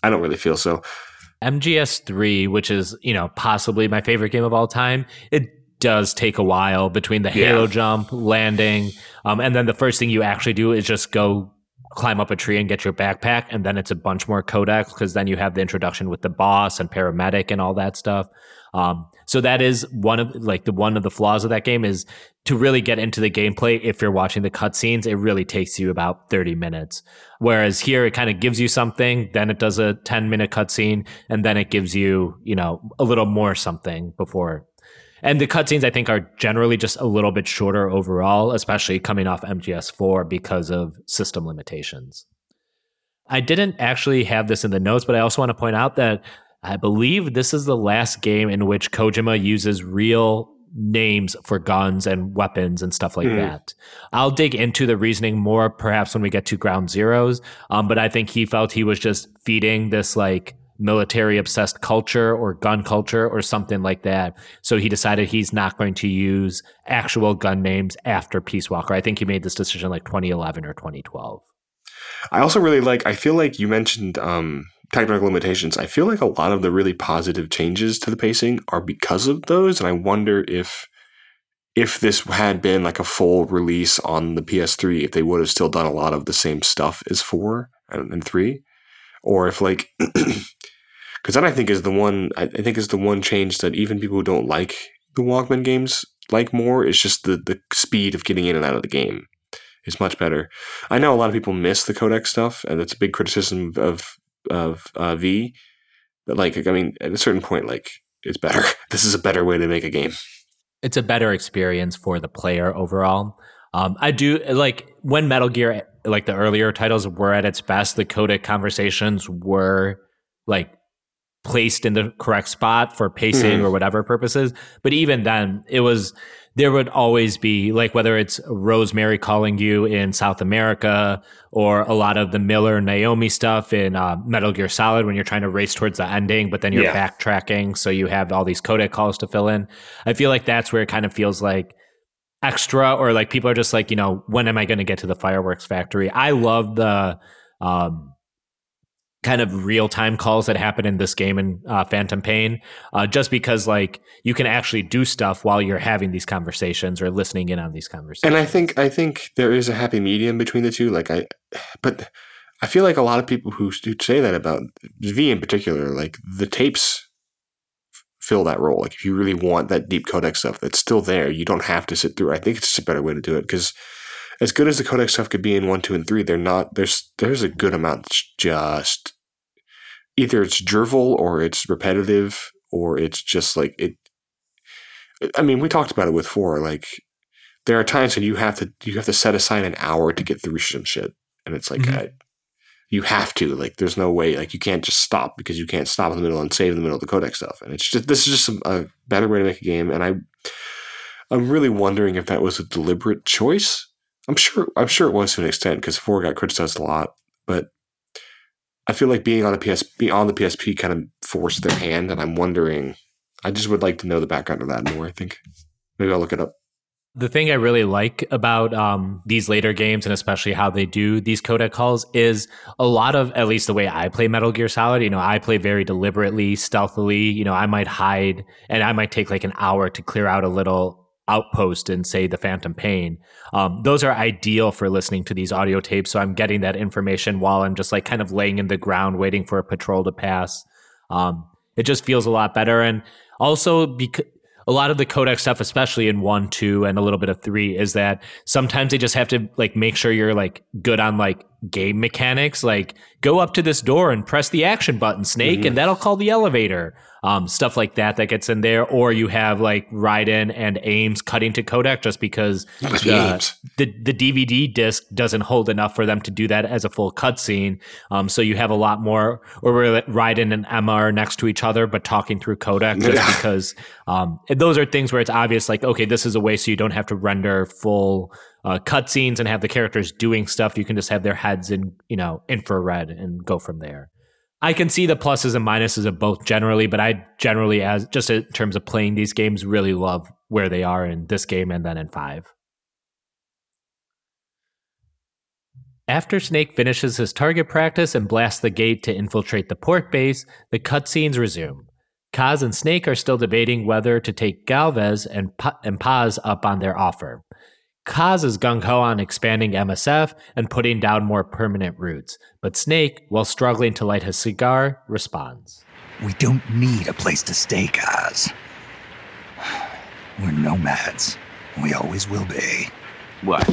I don't really feel so. MGS three, which is you know possibly my favorite game of all time, it does take a while between the halo yeah. jump, landing, um, and then the first thing you actually do is just go climb up a tree and get your backpack, and then it's a bunch more codecs because then you have the introduction with the boss and paramedic and all that stuff. Um, so that is one of like the one of the flaws of that game is to really get into the gameplay. If you're watching the cutscenes, it really takes you about 30 minutes. Whereas here, it kind of gives you something, then it does a 10 minute cutscene, and then it gives you, you know, a little more something before and the cutscenes, I think, are generally just a little bit shorter overall, especially coming off MGS4 because of system limitations. I didn't actually have this in the notes, but I also want to point out that I believe this is the last game in which Kojima uses real names for guns and weapons and stuff like mm. that. I'll dig into the reasoning more perhaps when we get to Ground Zeroes, um, but I think he felt he was just feeding this like military obsessed culture or gun culture or something like that. So he decided he's not going to use actual gun names after Peace Walker. I think he made this decision like 2011 or 2012. I also really like, I feel like you mentioned um, technical limitations. I feel like a lot of the really positive changes to the pacing are because of those. And I wonder if. If this had been like a full release on the PS3, if they would have still done a lot of the same stuff as four and three, or if like because that I think is the one I think is the one change that even people who don't like the Walkman games like more is just the the speed of getting in and out of the game is much better. I know a lot of people miss the codec stuff, and that's a big criticism of of uh, V. But like, I mean, at a certain point, like it's better. this is a better way to make a game. It's a better experience for the player overall. Um, I do like when Metal Gear, like the earlier titles, were at its best. The codec conversations were like placed in the correct spot for pacing mm. or whatever purposes. But even then, it was there would always be like whether it's Rosemary calling you in South America or a lot of the Miller Naomi stuff in uh, Metal Gear Solid when you're trying to race towards the ending, but then you're yeah. backtracking, so you have all these codec calls to fill in. I feel like that's where it kind of feels like extra or like people are just like you know when am i going to get to the fireworks factory i love the um kind of real time calls that happen in this game in uh, Phantom Pain, uh, just because like you can actually do stuff while you're having these conversations or listening in on these conversations. And I think I think there is a happy medium between the two. Like I, but I feel like a lot of people who say that about V in particular, like the tapes fill that role. Like if you really want that deep codec stuff that's still there, you don't have to sit through. I think it's just a better way to do it because as good as the codec stuff could be in one, two, and three, they're not. There's there's a good amount that's just either it's gerbil or it's repetitive or it's just like it. I mean, we talked about it with four. Like there are times when you have to you have to set aside an hour to get through some shit, and it's like mm-hmm. you have to like. There's no way like you can't just stop because you can't stop in the middle and save in the middle of the codec stuff. And it's just this is just a, a better way to make a game, and I. I'm really wondering if that was a deliberate choice I'm sure I'm sure it was to an extent because four got criticized a lot, but I feel like being on the PS being on the PSP kind of forced their hand, and I'm wondering. I just would like to know the background of that more. I think maybe I'll look it up. The thing I really like about um, these later games, and especially how they do these codec calls, is a lot of at least the way I play Metal Gear Solid. You know, I play very deliberately, stealthily. You know, I might hide, and I might take like an hour to clear out a little outpost and say, the Phantom Pain. Um, those are ideal for listening to these audio tapes. So I'm getting that information while I'm just like kind of laying in the ground waiting for a patrol to pass. Um, it just feels a lot better. And also because a lot of the codec stuff, especially in one, two, and a little bit of three, is that sometimes they just have to like make sure you're like good on like game mechanics. Like go up to this door and press the action button, Snake, mm-hmm. and that'll call the elevator um, stuff like that that gets in there, or you have like Raiden and Ames cutting to codec just because the, the, the DVD disc doesn't hold enough for them to do that as a full cutscene. Um, so you have a lot more, or where Raiden and Emma are next to each other but talking through codec just yeah. because um, those are things where it's obvious, like okay, this is a way so you don't have to render full uh, cutscenes and have the characters doing stuff. You can just have their heads in you know infrared and go from there. I can see the pluses and minuses of both generally, but I generally, as just in terms of playing these games, really love where they are in this game and then in five. After Snake finishes his target practice and blasts the gate to infiltrate the port base, the cutscenes resume. Kaz and Snake are still debating whether to take Galvez and, pa- and Paz up on their offer. Kaz is gung ho on expanding MSF and putting down more permanent roots, but Snake, while struggling to light his cigar, responds. We don't need a place to stay, Kaz. We're nomads. We always will be. What?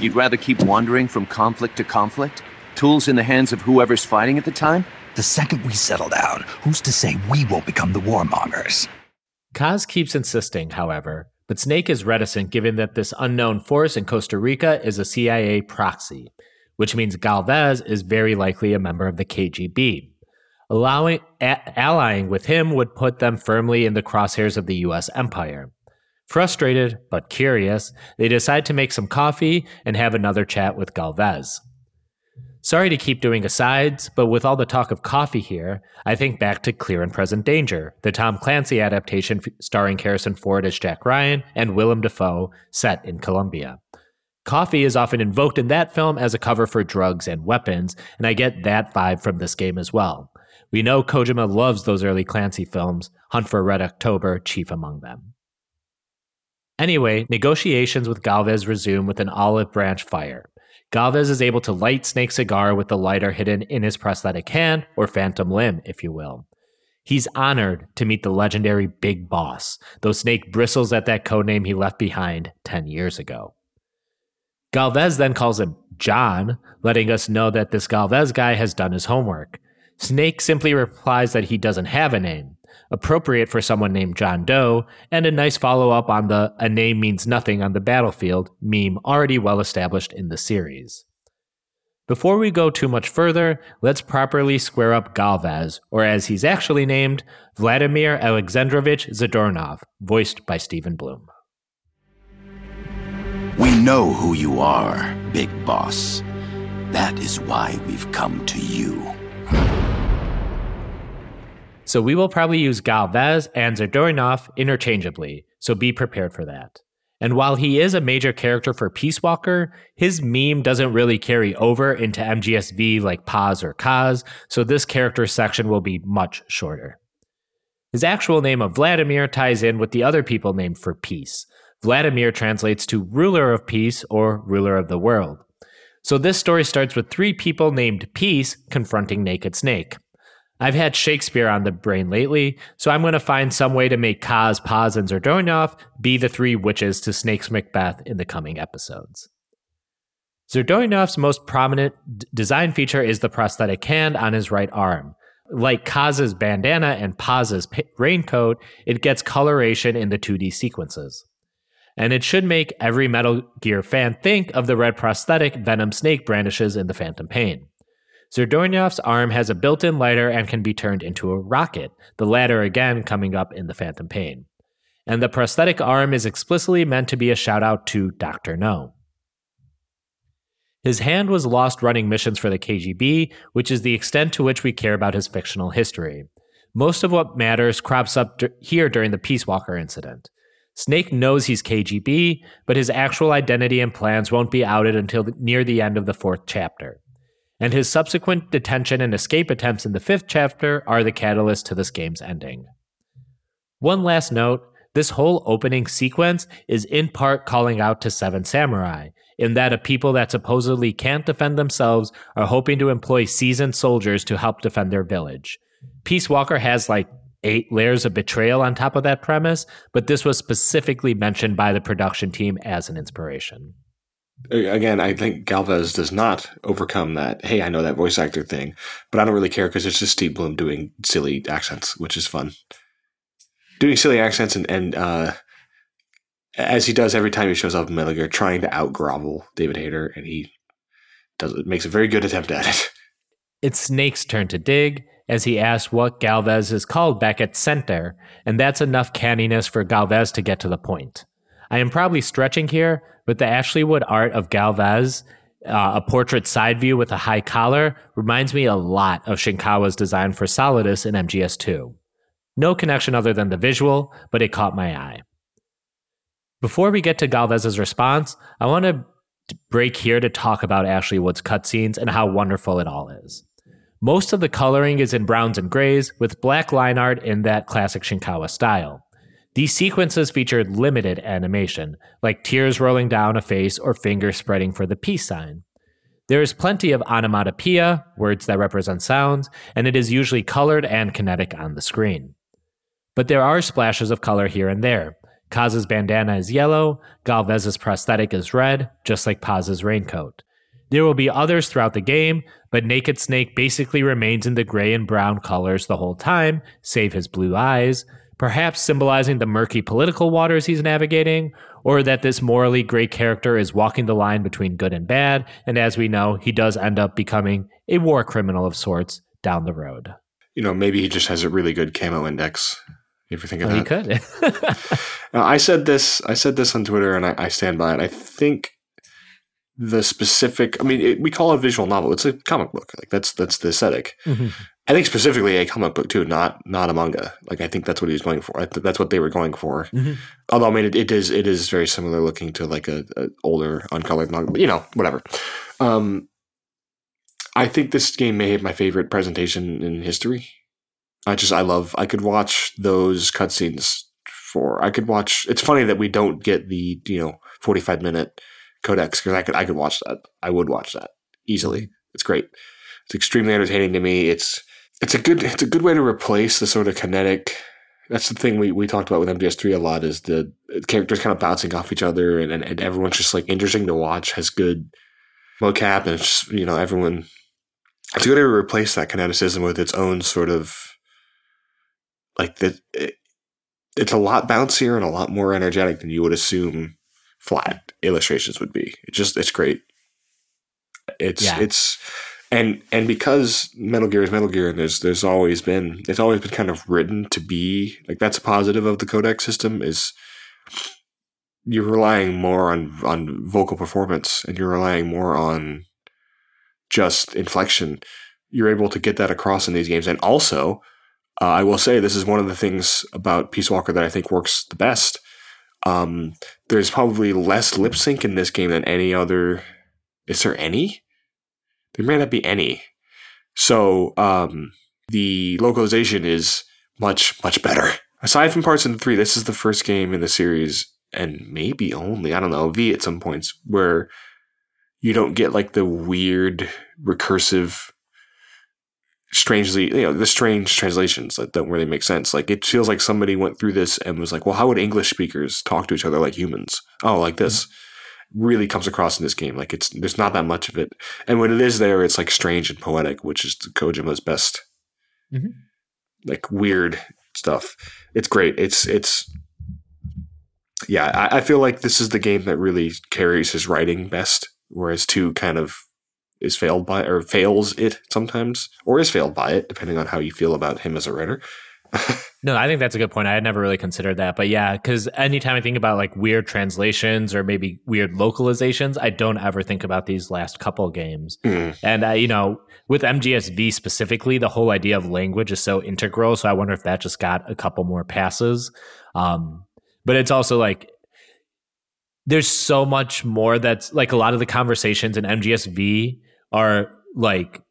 You'd rather keep wandering from conflict to conflict? Tools in the hands of whoever's fighting at the time? The second we settle down, who's to say we won't become the warmongers? Kaz keeps insisting, however, but Snake is reticent given that this unknown force in Costa Rica is a CIA proxy, which means Galvez is very likely a member of the KGB. Allowing, a- allying with him would put them firmly in the crosshairs of the US empire. Frustrated, but curious, they decide to make some coffee and have another chat with Galvez. Sorry to keep doing asides, but with all the talk of coffee here, I think back to Clear and Present Danger, the Tom Clancy adaptation starring Harrison Ford as Jack Ryan and Willem Dafoe, set in Colombia. Coffee is often invoked in that film as a cover for drugs and weapons, and I get that vibe from this game as well. We know Kojima loves those early Clancy films, Hunt for Red October chief among them. Anyway, negotiations with Galvez resume with an olive branch fire. Galvez is able to light Snake's cigar with the lighter hidden in his prosthetic hand, or phantom limb, if you will. He's honored to meet the legendary Big Boss, though Snake bristles at that codename he left behind 10 years ago. Galvez then calls him John, letting us know that this Galvez guy has done his homework. Snake simply replies that he doesn't have a name appropriate for someone named John Doe, and a nice follow up on the a name means nothing on the battlefield meme already well established in the series. Before we go too much further, let's properly square up Galvez, or as he's actually named, Vladimir Alexandrovich Zadornov, voiced by Stephen Blum. We know who you are, Big Boss. That is why we've come to you. So we will probably use Galvez and Zadornov interchangeably, so be prepared for that. And while he is a major character for Peace Walker, his meme doesn't really carry over into MGSV like Paz or Kaz, so this character section will be much shorter. His actual name of Vladimir ties in with the other people named for peace. Vladimir translates to ruler of peace or ruler of the world. So this story starts with three people named Peace confronting Naked Snake. I've had Shakespeare on the brain lately, so I'm going to find some way to make Kaz, Paz, and Zadornov be the three witches to Snake's Macbeth in the coming episodes. Zadornov's most prominent d- design feature is the prosthetic hand on his right arm. Like Kaz's bandana and Paz's p- raincoat, it gets coloration in the 2D sequences. And it should make every Metal Gear fan think of the red prosthetic Venom Snake brandishes in the Phantom Pain. Zadornov's arm has a built in lighter and can be turned into a rocket, the latter again coming up in the Phantom Pain. And the prosthetic arm is explicitly meant to be a shout out to Dr. No. His hand was lost running missions for the KGB, which is the extent to which we care about his fictional history. Most of what matters crops up d- here during the Peace Walker incident. Snake knows he's KGB, but his actual identity and plans won't be outed until the, near the end of the fourth chapter and his subsequent detention and escape attempts in the fifth chapter are the catalyst to this game's ending. One last note this whole opening sequence is in part calling out to Seven Samurai, in that a people that supposedly can't defend themselves are hoping to employ seasoned soldiers to help defend their village. Peace Walker has like eight layers of betrayal on top of that premise, but this was specifically mentioned by the production team as an inspiration. Again, I think Galvez does not overcome that. Hey, I know that voice actor thing, but I don't really care because it's just Steve Blum doing silly accents, which is fun. Doing silly accents and, and uh, as he does every time he shows up in Metal Gear, trying to out grovel David Hayter, and he does makes a very good attempt at it. It's Snake's turn to dig as he asks what Galvez is called back at center, and that's enough canniness for Galvez to get to the point. I am probably stretching here, but the Ashley Wood art of Galvez, uh, a portrait side view with a high collar, reminds me a lot of Shinkawa's design for Solidus in MGS2. No connection other than the visual, but it caught my eye. Before we get to Galvez's response, I want to break here to talk about Ashley Wood's cutscenes and how wonderful it all is. Most of the coloring is in browns and grays, with black line art in that classic Shinkawa style. These sequences featured limited animation, like tears rolling down a face or fingers spreading for the peace sign. There is plenty of onomatopoeia, words that represent sounds, and it is usually colored and kinetic on the screen. But there are splashes of color here and there, Kaz's bandana is yellow, Galvez's prosthetic is red, just like Paz's raincoat. There will be others throughout the game, but Naked Snake basically remains in the gray and brown colors the whole time, save his blue eyes, perhaps symbolizing the murky political waters he's navigating, or that this morally gray character is walking the line between good and bad, and as we know, he does end up becoming a war criminal of sorts down the road. You know, maybe he just has a really good camo index. If You think of oh, that? He could. I said this. I said this on Twitter, and I, I stand by it. I think the specific. I mean, it, we call it a visual novel. It's a comic book. Like that's that's the esthetic mm-hmm. I think specifically a comic book too, not not a manga. Like I think that's what he was going for. that's what they were going for. Mm-hmm. Although I mean, it, it is it is very similar looking to like a, a older uncolored manga. But you know, whatever. Um, I think this game may have my favorite presentation in history. I just I love I could watch those cutscenes for I could watch. It's funny that we don't get the you know forty five minute codecs because I could I could watch that. I would watch that easily. It's great. It's extremely entertaining to me. It's it's a good it's a good way to replace the sort of kinetic. That's the thing we, we talked about with MGS3 a lot is the characters kind of bouncing off each other and, and, and everyone's just like interesting to watch, has good mocap, and it's just, you know, everyone. It's a good way to replace that kineticism with its own sort of like the it, it's a lot bouncier and a lot more energetic than you would assume flat illustrations would be. It just it's great. It's yeah. it's and and because Metal Gear is Metal Gear, and there's there's always been it's always been kind of written to be like that's a positive of the codec system is you're relying more on on vocal performance and you're relying more on just inflection. You're able to get that across in these games, and also uh, I will say this is one of the things about Peace Walker that I think works the best. Um, there's probably less lip sync in this game than any other. Is there any? There may not be any. So um, the localization is much much better. Aside from parts in the three, this is the first game in the series, and maybe only I don't know V at some points where you don't get like the weird recursive strangely, you know, the strange translations that don't really make sense. Like it feels like somebody went through this and was like, well, how would English speakers talk to each other like humans? Oh, like this. Mm-hmm. Really comes across in this game. Like it's there's not that much of it, and when it is there, it's like strange and poetic, which is Kojima's best. Mm-hmm. Like weird stuff. It's great. It's it's yeah. I, I feel like this is the game that really carries his writing best, whereas two kind of is failed by or fails it sometimes or is failed by it depending on how you feel about him as a writer no i think that's a good point. I had never really considered that but yeah because anytime i think about like weird translations or maybe weird localizations i don't ever think about these last couple games. Mm. and uh, you know with mgsv specifically the whole idea of language is so integral so i wonder if that just got a couple more passes. Um, but it's also like there's so much more that's like a lot of the conversations in MGSV are like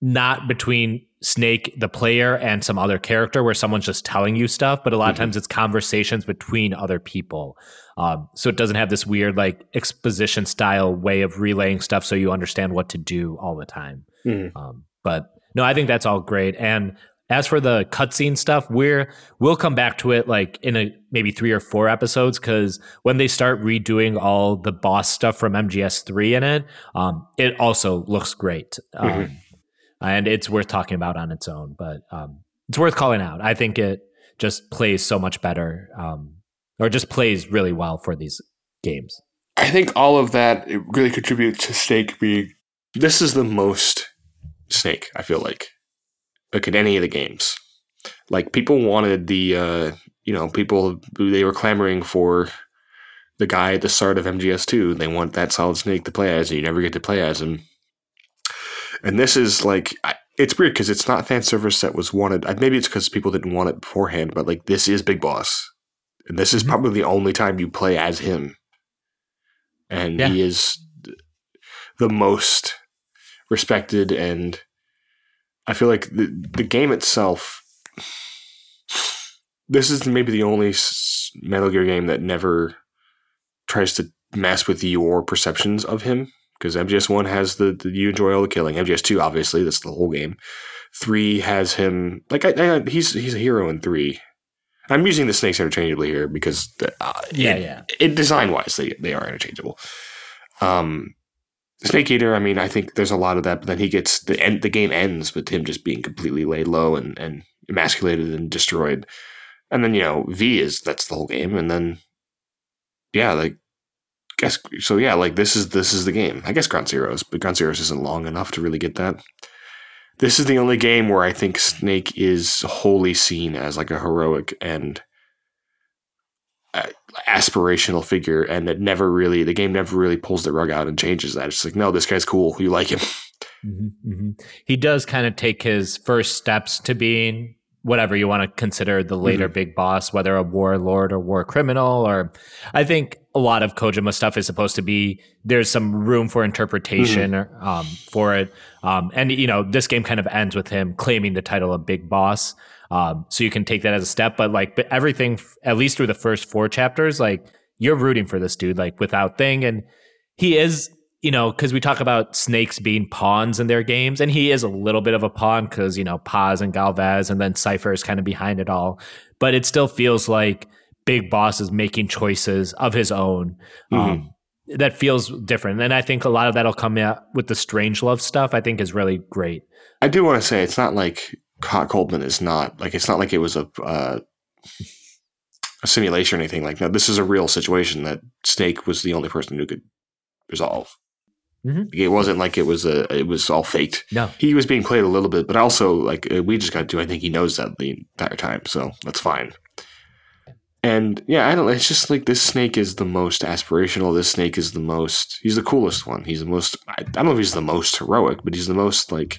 not between Snake, the player, and some other character where someone's just telling you stuff, but a lot of times it's conversations between other people. Um, so it doesn't have this weird like exposition style way of relaying stuff so you understand what to do all the time. Mhm. Um, but no, I think that's all great. And as for the cutscene stuff, we're we'll come back to it like in a maybe three or four episodes because when they start redoing all the boss stuff from MGS3 in it, um, it also looks great. Um, and it's worth talking about on its own, but um, it's worth calling out. I think it just plays so much better, um, or just plays really well for these games. I think all of that it really contributes to Snake being. This is the most Snake. I feel like, Look at any of the games, like people wanted the, uh, you know, people they were clamoring for the guy at the start of MGS2. They want that Solid Snake to play as, and you never get to play as him. And this is like, it's weird because it's not fan service that was wanted. Maybe it's because people didn't want it beforehand, but like this is Big Boss, and this is mm-hmm. probably the only time you play as him and Yeah. he is the most respected and i feel like the, the game itself this is maybe the only metal gear game that never tries to mess with your perceptions of him because mgs1 has the, the you enjoy all the killing. Mgs2 obviously that's the whole game. 3 has him like I, I, he's he's a hero in 3 i'm using the snakes interchangeably here because uh, Yeah, it- yeah. it design wise they, they are interchangeable. Um snake eater i mean i think there's a lot of that but then he gets the end the game ends with him just being completely laid low and and emasculated and destroyed. And then you know v is that's the whole game and then yeah like guess so yeah like this is this is the game. I guess ground zeroes but ground zeroes isn't long enough to really get that. This is the only game where i think snake is wholly seen as like a heroic and uh, aspirational figure and that never really the game never really pulls the rug out and changes that. It's like no this guy's cool. You like him. Hmm He does kind of take his first steps to being whatever you want to consider the later big boss, whether a warlord or war criminal, or I think a lot of Kojima stuff is supposed to be there's some room for interpretation um, for it. Um, and you know, this game kind of ends with him claiming the title of big boss. Um, so you can take that as a step, but like but everything, at least through the first four chapters, like you're rooting for this dude, like without thing, and he is you know, because we talk about snakes being pawns in their games, and he is a little bit of a pawn because, you know, Paz and Galvez and then Cypher is kind of behind it all. But it still feels like Big Boss is making choices of his own. Um, that feels different. And I think a lot of that'll come out with the Strangelove stuff, I think is really great. i do want to say it's not like Hot Coldman is not like it's not like it was a uh, a simulation or anything like that this is a real situation that snake was the only person who could resolve Mhm. it wasn't like it was a it was all faked No. he was being played a little bit, but also like uh, we just got to. I think he knows that the entire time, so that's fine. And yeah, I don't. It's just like this snake is the most aspirational. This snake is the most. He's the coolest one. He's the most. I, I don't know if he's the most heroic, but he's the most like.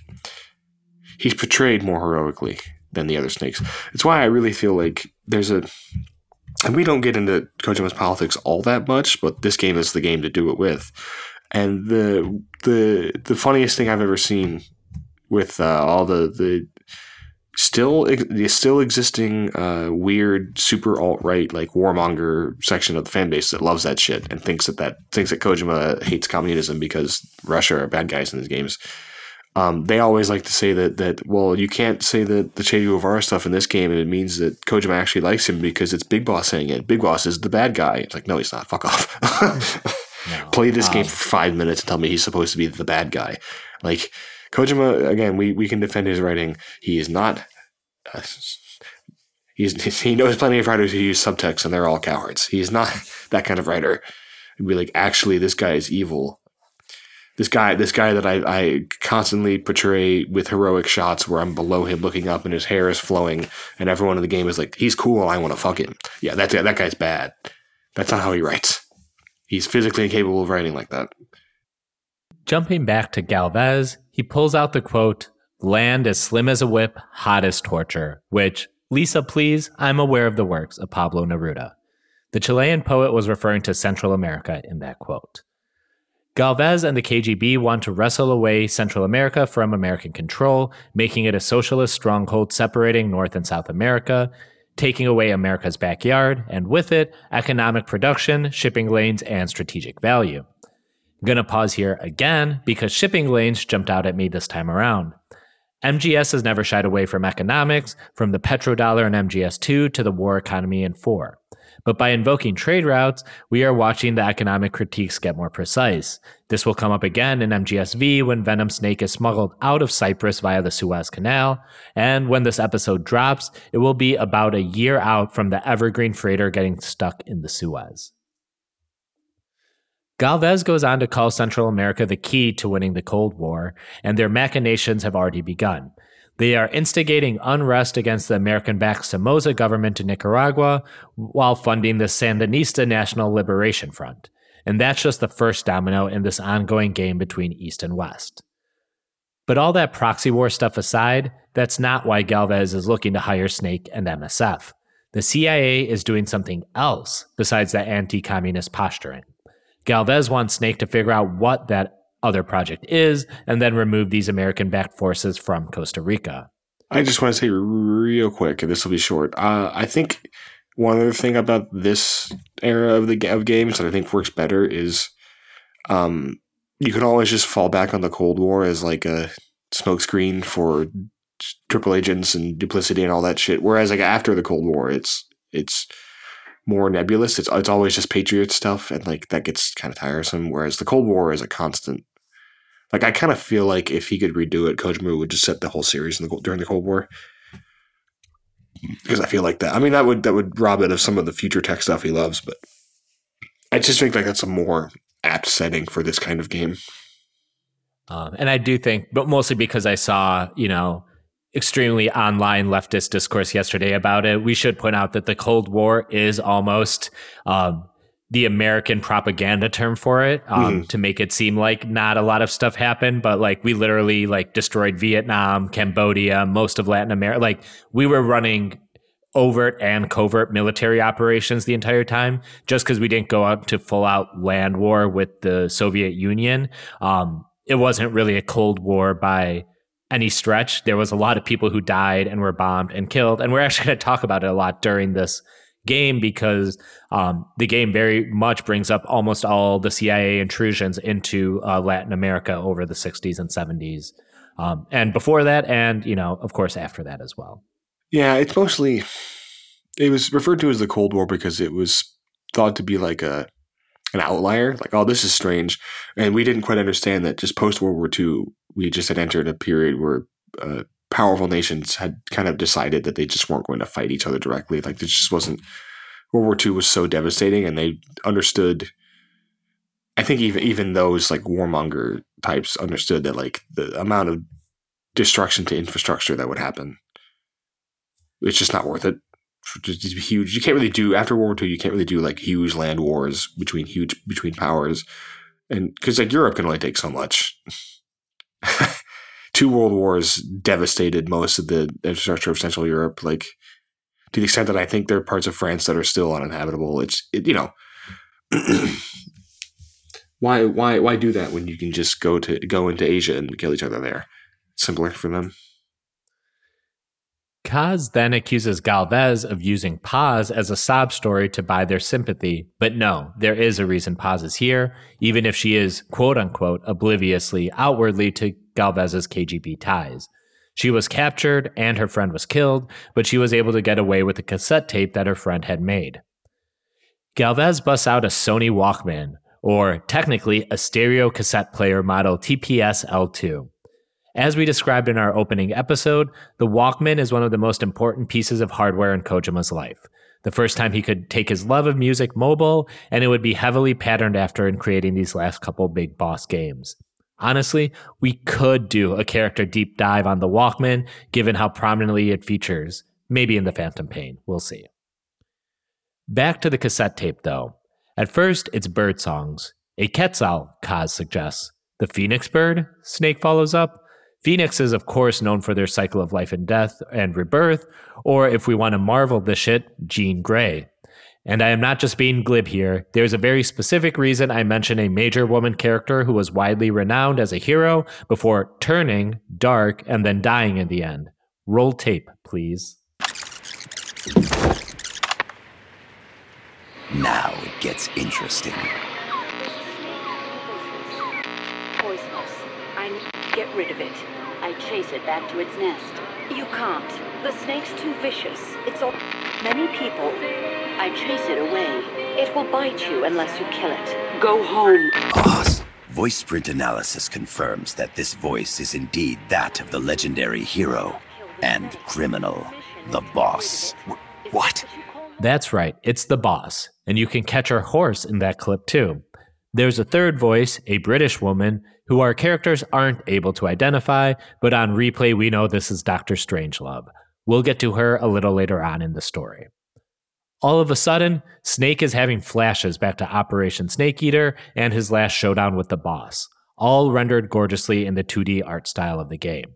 He's portrayed more heroically than the other snakes. It's why I really feel like there's a. And we don't get into Kojima's politics all that much, but this game is the game to do it with. And the the the funniest thing I've ever seen with uh, all the the still the still existing uh, weird super alt right like warmonger section of the fan base that loves that shit and thinks that that thinks that Kojima hates communism because Russia are bad guys in his games. Um, they always like to say that that well you can't say that the Che Guevara stuff in this game and it means that Kojima actually likes him because it's Big Boss saying it. Big Boss is the bad guy. It's like no, he's not. Fuck off. Play this game for five minutes and tell me he's supposed to be the bad guy. Like Kojima, again, we, we can defend his writing. He is not. Uh, he's he knows plenty of writers who use subtext and they're all cowards. He's not that kind of writer. He'd be like, actually, this guy is evil. This guy, this guy that I, I constantly portray with heroic shots where I'm below him looking up and his hair is flowing and everyone in the game is like, he's cool. I want to fuck him. Yeah, that that guy's bad. That's not how he writes. He's physically incapable of writing like that. Jumping back to Galvez, he pulls out the quote, land as slim as a whip, hot as torture, which, Lisa, please, I'm aware of the works of Pablo Neruda. The Chilean poet was referring to Central America in that quote. Galvez and the KGB want to wrestle away Central America from American control, making it a socialist stronghold separating North and South America, taking away America's backyard, and with it, economic production, shipping lanes, and strategic value. I'm gonna pause here again because shipping lanes jumped out at me this time around. MGS has never shied away from economics, from the petrodollar in MGS2 to the war economy in 4. But by invoking trade routes, we are watching the economic critiques get more precise. This will come up again in MGSV when Venom Snake is smuggled out of Cyprus via the Suez Canal. And when this episode drops, it will be about a year out from the Evergreen freighter getting stuck in the Suez. Galvez goes on to call Central America the key to winning the Cold War, and their machinations have already begun. They are instigating unrest against the American backed Somoza government in Nicaragua while funding the Sandinista National Liberation Front. And that's just the first domino in this ongoing game between East and West. But all that proxy war stuff aside, that's not why Galvez is looking to hire Snake and MSF. The CIA is doing something else besides that anti communist posturing. Galvez wants Snake to figure out what that other project is, and then remove these American backed forces from Costa Rica. I just want to say real quick, and this will be short. Uh, I think one other thing about this era of the of games that I think works better is, um, you can always just fall back on the Cold War as like a smokescreen for triple agents and duplicity and all that shit. Whereas like after the Cold War, it's it's more nebulous. It's it's always just patriot stuff, and like that gets kind of tiresome. Whereas the Cold War is a constant like I kind of feel like if he could redo it, Kojima would just set the whole series the, during the Cold War. Because I feel like that. I mean, that would that would rob it of some of the future tech stuff he loves, but I just think like that's a more apt setting for this kind of game. Um, and I do think, but mostly because I saw, you know, extremely online leftist discourse yesterday about it. We should point out that the Cold War is almost um, the American propaganda term for it um, mm. to make it seem like not a lot of stuff happened, but like we literally like destroyed Vietnam, Cambodia, most of Latin America. Like we were running overt and covert military operations the entire time just because we didn't go out to full out land war with the Soviet Union. Um, it wasn't really a Cold War by any stretch. There was a lot of people who died and were bombed and killed. And we're actually going to talk about it a lot during this game because um, the game very much brings up almost all the CIA intrusions into uh, Latin America over the 60s and 70s. Um, and before that, and, you know, of course, after that as well. Yeah, it's mostly, it was referred to as the Cold War because it was thought to be like a, an outlier, like, oh, this is strange. And we didn't quite understand that just post World War II, we just had entered a period where uh, powerful nations had kind of decided that they just weren't going to fight each other directly. Like this just wasn't World War II was so devastating, and they understood. I think even even those like warmonger types understood that like the amount of destruction to infrastructure that would happen, it's just not worth it. Just huge. You can't really do after World War II. You can't really do like huge land wars between huge between powers, and because like Europe can only take so much. two world wars devastated most of the infrastructure of Central Europe. Like to the extent that I think there are parts of France that are still uninhabitable. It's it, you know. why why why do that when you can just go to go into Asia and kill each other there? Simpler for them. Kaz then accuses Galvez of using Paz as a sob story to buy their sympathy, but no, there is a reason Paz is here, even if she is quote unquote obliviously outwardly to Galvez's KGB ties. She was captured and her friend was killed, but she was able to get away with the cassette tape that her friend had made. Galvez busts out a Sony Walkman, or technically a stereo cassette player model TPS L2. As we described in our opening episode, the Walkman is one of the most important pieces of hardware in Kojima's life. The first time he could take his love of music mobile, and it would be heavily patterned after in creating these last couple big boss games. Honestly, we could do a character deep dive on the Walkman, given how prominently it features. Maybe in the Phantom Pain. We'll see. Back to the cassette tape, though. At first, it's bird songs. A Quetzal, Kaz suggests. The Phoenix bird? Snake follows up. Phoenix is, of course, known for their cycle of life and death and rebirth, or if we want to marvel the shit, Jean Grey. And I am not just being glib here. There's a very specific reason I mention a major woman character who was widely renowned as a hero before turning dark and then dying in the end. Roll tape, please. Now it gets interesting. Get rid of it. I chase it back to its nest. You can't. The snake's too vicious. It's all many people. I chase it away. It will bite you unless you kill it. Go home. Boss. Voiceprint analysis confirms that this voice is indeed that of the legendary hero and criminal, the boss. What? That's right, it's the boss. And you can catch her horse in that clip too. There's a third voice, a British woman, who our characters aren't able to identify, but on replay we know this is Dr. Strangelove. We'll get to her a little later on in the story. All of a sudden, Snake is having flashes back to Operation Snake Eater and his last showdown with the boss, all rendered gorgeously in the 2D art style of the game.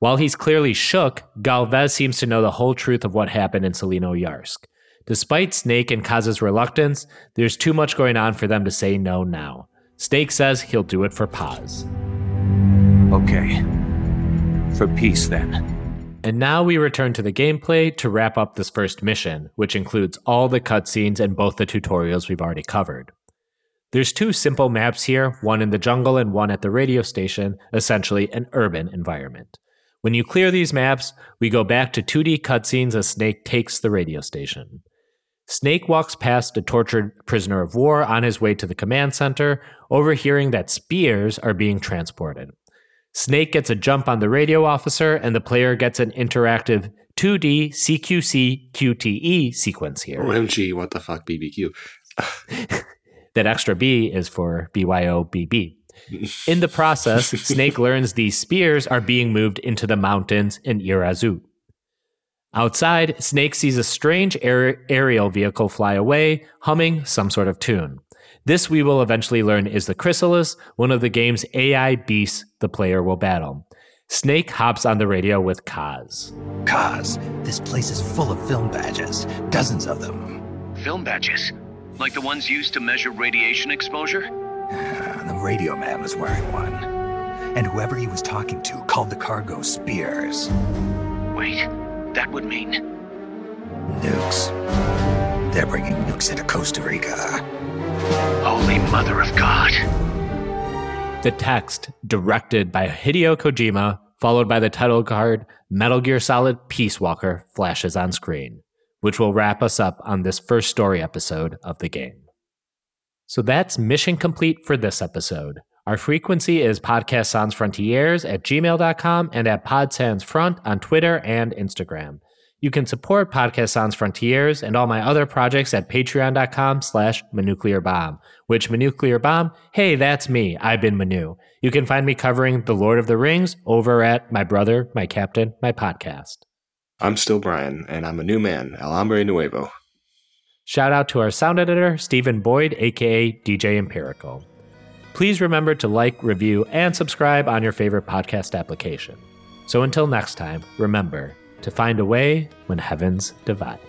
While he's clearly shook, Galvez seems to know the whole truth of what happened in Tselinoyarsk. Despite Snake and Kaz's reluctance, there's too much going on for them to say no now. Snake says he'll do it for Paz. Okay. For peace, then. And now we return to the gameplay to wrap up this first mission, which includes all the cutscenes and both the tutorials we've already covered. There's two simple maps here, one in the jungle and one at the radio station, essentially an urban environment. When you clear these maps, we go back to 2D cutscenes as Snake takes the radio station. Snake walks past a tortured prisoner of war on his way to the command center, overhearing that spears are being transported. Snake gets a jump on the radio officer, and the player gets an interactive 2D CQC QTE sequence here. OMG, what the fuck, BBQ? that extra B is for BYOBB. In the process, Snake learns these spears are being moved into the mountains in Irazu. Outside, Snake sees a strange aer- aerial vehicle fly away, humming some sort of tune. This we will eventually learn is the Chrysalis, one of the game's AI beasts the player will battle. Snake hops on the radio with Kaz. Kaz, this place is full of film badges, dozens of them. Film badges? Like the ones used to measure radiation exposure? the radio man was wearing one. And whoever he was talking to called the cargo spears. Wait, that would mean. Nukes. They're bringing nukes into Costa Rica. Holy Mother of God. The text, directed by Hideo Kojima, followed by the title card Metal Gear Solid Peace Walker, flashes on screen, which will wrap us up on this first story episode of the game. So that's mission complete for this episode. Our frequency is Podcast Sans Frontiers at gmail.com and at Pod Sans Front on Twitter and Instagram. You can support Podcast Sans Frontiers and all my other projects at patreon.com slash Manuclear Bomb, which Manuclear Bomb, hey, that's me. I've been Manu. You can find me covering The Lord of the Rings over at My Brother, My Captain, My Podcast. I'm still Brian, and I'm a new man, El Hombre Nuevo. Shout out to our sound editor, Stephen Boyd, aka DJ Empirical. Please remember to like, review, and subscribe on your favorite podcast application. So until next time, remember to find a way when heavens divide.